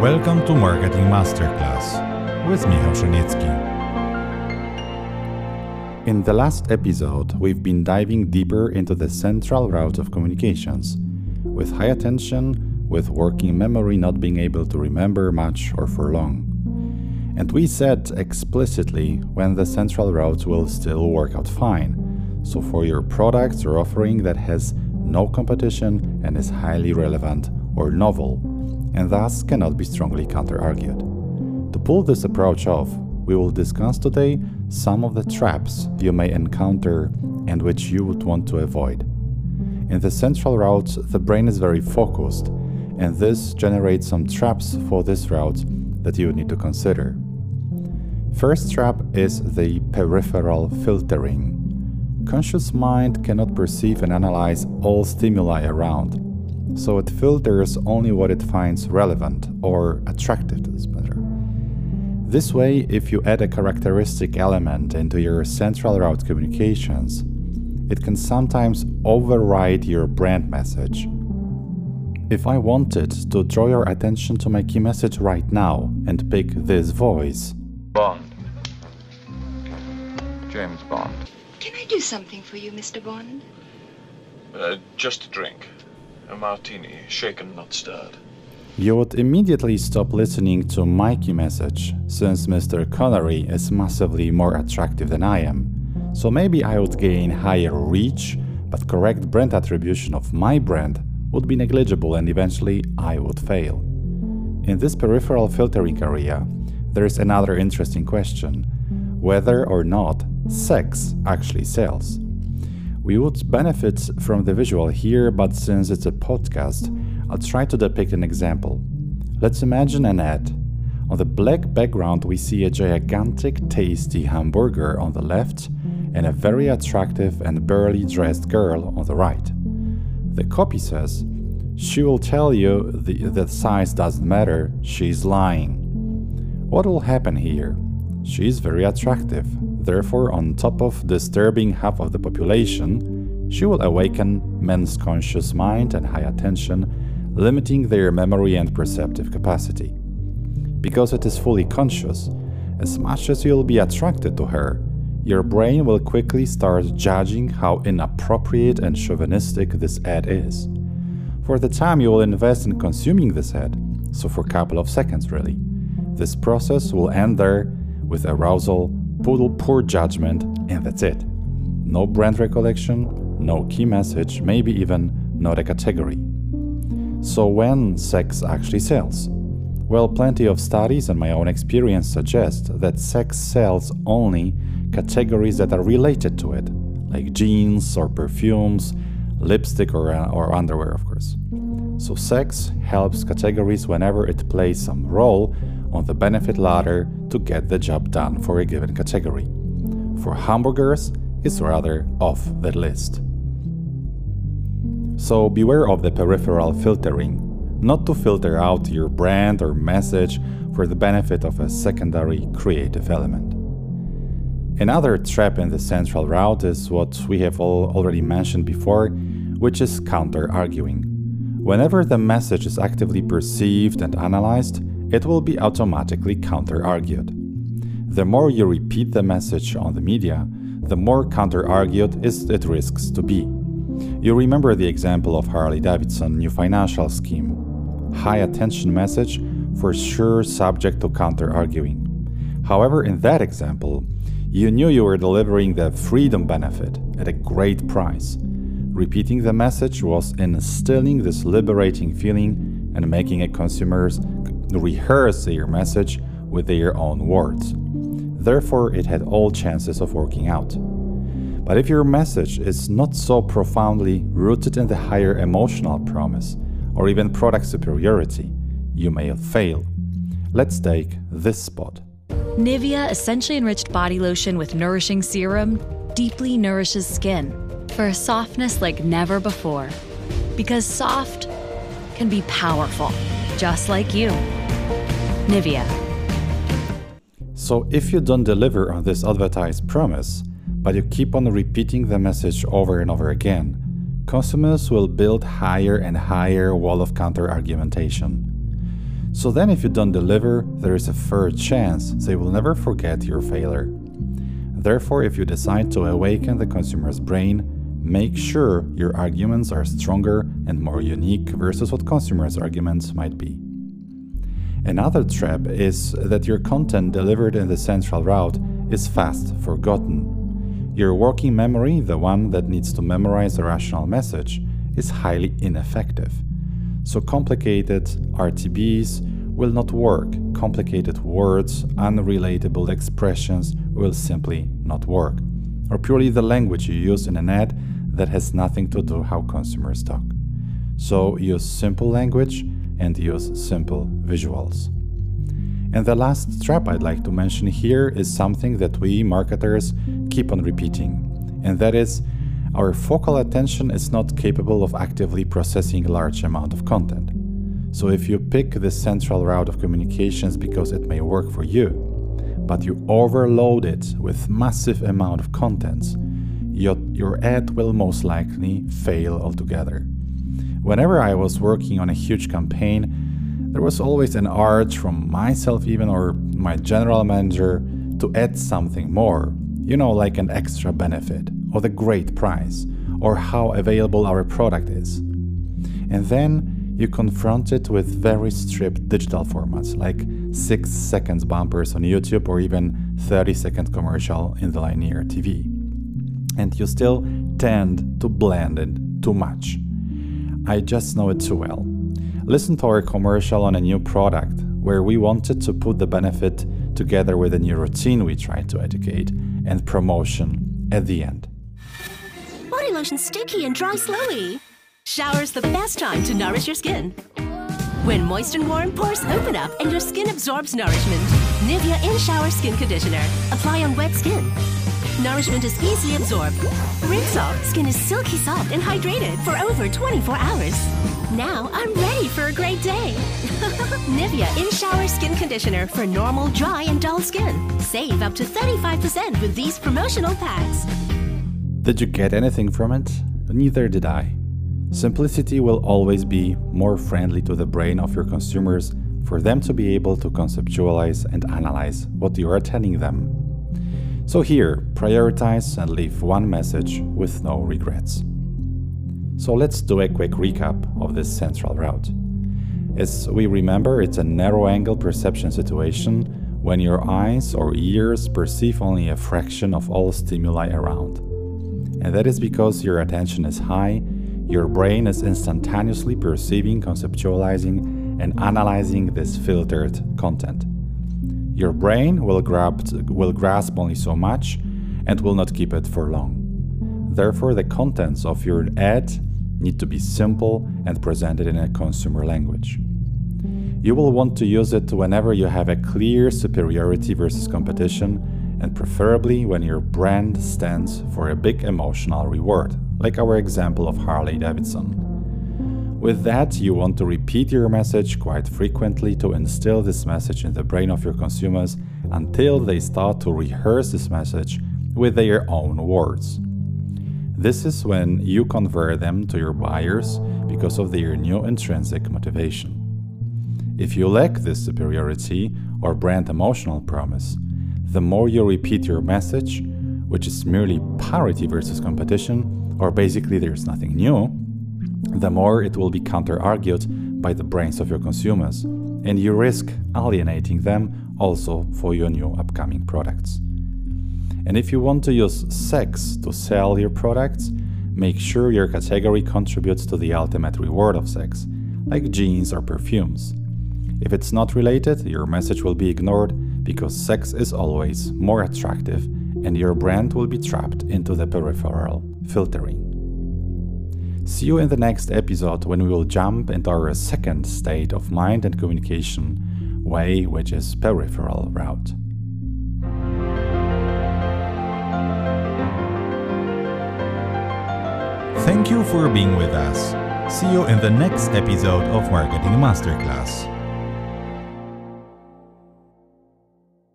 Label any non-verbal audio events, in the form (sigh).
Welcome to Marketing Masterclass with Michał Pszenicki. In the last episode, we've been diving deeper into the central route of communications, with high attention, with working memory not being able to remember much or for long. And we said explicitly when the central route will still work out fine. So, for your product or offering that has no competition and is highly relevant or novel, and thus cannot be strongly counter argued. To pull this approach off, we will discuss today some of the traps you may encounter and which you would want to avoid. In the central route, the brain is very focused, and this generates some traps for this route that you would need to consider. First trap is the peripheral filtering. Conscious mind cannot perceive and analyze all stimuli around, so it filters only what it finds relevant or attractive to this matter. This way, if you add a characteristic element into your central route communications, it can sometimes override your brand message. If I wanted to draw your attention to my key message right now and pick this voice, Bond. James Bond. Can I do something for you, Mr. Bond? Uh, just a drink. A martini, shaken, not stirred. you would immediately stop listening to Mikey message, since Mr. Connery is massively more attractive than I am. So maybe I would gain higher reach, but correct brand attribution of my brand would be negligible and eventually I would fail. In this peripheral filtering area, there is another interesting question whether or not sex actually sells. We would benefit from the visual here, but since it's a podcast, I'll try to depict an example. Let's imagine an ad. On the black background, we see a gigantic, tasty hamburger on the left and a very attractive and barely dressed girl on the right. The copy says, She will tell you the, the size doesn't matter, she's lying. What will happen here? She is very attractive, therefore, on top of disturbing half of the population, she will awaken men's conscious mind and high attention, limiting their memory and perceptive capacity. Because it is fully conscious, as much as you'll be attracted to her, your brain will quickly start judging how inappropriate and chauvinistic this ad is. For the time you will invest in consuming this ad, so for a couple of seconds really, this process will end there with arousal, poodle poor judgment, and that's it. No brand recollection, no key message, maybe even not a category. So, when sex actually sells? Well, plenty of studies and my own experience suggest that sex sells only categories that are related to it, like jeans or perfumes, lipstick or, uh, or underwear, of course. So, sex helps categories whenever it plays some role on the benefit ladder to get the job done for a given category. For hamburgers, it's rather off the list. So beware of the peripheral filtering, not to filter out your brand or message for the benefit of a secondary creative element. Another trap in the central route is what we have all already mentioned before, which is counter arguing. Whenever the message is actively perceived and analyzed, it will be automatically counter argued. The more you repeat the message on the media, the more counter argued it risks to be. You remember the example of Harley Davidson new financial scheme. High attention message, for sure subject to counter arguing. However, in that example, you knew you were delivering the freedom benefit at a great price. Repeating the message was instilling this liberating feeling and making a consumers rehearse their message with their own words. Therefore, it had all chances of working out. But if your message is not so profoundly rooted in the higher emotional promise or even product superiority, you may fail. Let's take this spot. Nivea essentially enriched body lotion with nourishing serum deeply nourishes skin for a softness like never before. Because soft can be powerful, just like you. Nivea. So, if you don't deliver on this advertised promise, but you keep on repeating the message over and over again, consumers will build higher and higher wall of counter argumentation. So then, if you don't deliver, there is a fair chance they will never forget your failure. Therefore, if you decide to awaken the consumer's brain, make sure your arguments are stronger and more unique versus what consumers' arguments might be. Another trap is that your content delivered in the central route is fast forgotten. Your working memory, the one that needs to memorize a rational message, is highly ineffective. So complicated RTBs will not work. Complicated words, unrelatable expressions will simply not work. Or purely the language you use in an ad that has nothing to do how consumers talk. So use simple language and use simple visuals. And the last trap I'd like to mention here is something that we marketers keep on repeating, and that is our focal attention is not capable of actively processing large amount of content. So if you pick the central route of communications because it may work for you, but you overload it with massive amount of contents, your, your ad will most likely fail altogether. Whenever I was working on a huge campaign, there was always an urge from myself even or my general manager to add something more, you know, like an extra benefit or the great price, or how available our product is. And then you confront it with very stripped digital formats like 6 seconds bumpers on YouTube or even 30 second commercial in the linear TV. And you still tend to blend it too much. I just know it too well. Listen to our commercial on a new product where we wanted to put the benefit together with a new routine we tried to educate and promotion at the end Body lotion sticky and dry slowly. Shower's the best time to nourish your skin. When moist and warm, pores open up and your skin absorbs nourishment. Nivea In Shower Skin Conditioner. Apply on wet skin. Nourishment is easily absorbed. Rinse off. Skin is silky soft and hydrated for over 24 hours. Now I'm ready for a great day. (laughs) Nivea In Shower Skin Conditioner for normal, dry, and dull skin. Save up to 35% with these promotional packs. Did you get anything from it? Neither did I. Simplicity will always be more friendly to the brain of your consumers for them to be able to conceptualize and analyze what you are telling them. So, here, prioritize and leave one message with no regrets. So, let's do a quick recap of this central route. As we remember, it's a narrow angle perception situation when your eyes or ears perceive only a fraction of all stimuli around and that is because your attention is high, your brain is instantaneously perceiving, conceptualizing, and analyzing this filtered content. Your brain will, grab, will grasp only so much and will not keep it for long. Therefore, the contents of your ad need to be simple and presented in a consumer language. You will want to use it whenever you have a clear superiority versus competition and preferably when your brand stands for a big emotional reward, like our example of Harley Davidson. With that, you want to repeat your message quite frequently to instill this message in the brain of your consumers until they start to rehearse this message with their own words. This is when you convert them to your buyers because of their new intrinsic motivation. If you lack this superiority or brand emotional promise, the more you repeat your message, which is merely parity versus competition, or basically there's nothing new, the more it will be counter argued by the brains of your consumers, and you risk alienating them also for your new upcoming products. And if you want to use sex to sell your products, make sure your category contributes to the ultimate reward of sex, like jeans or perfumes. If it's not related, your message will be ignored because sex is always more attractive and your brand will be trapped into the peripheral filtering. See you in the next episode when we will jump into our second state of mind and communication way, which is peripheral route. Thank you for being with us. See you in the next episode of Marketing Masterclass.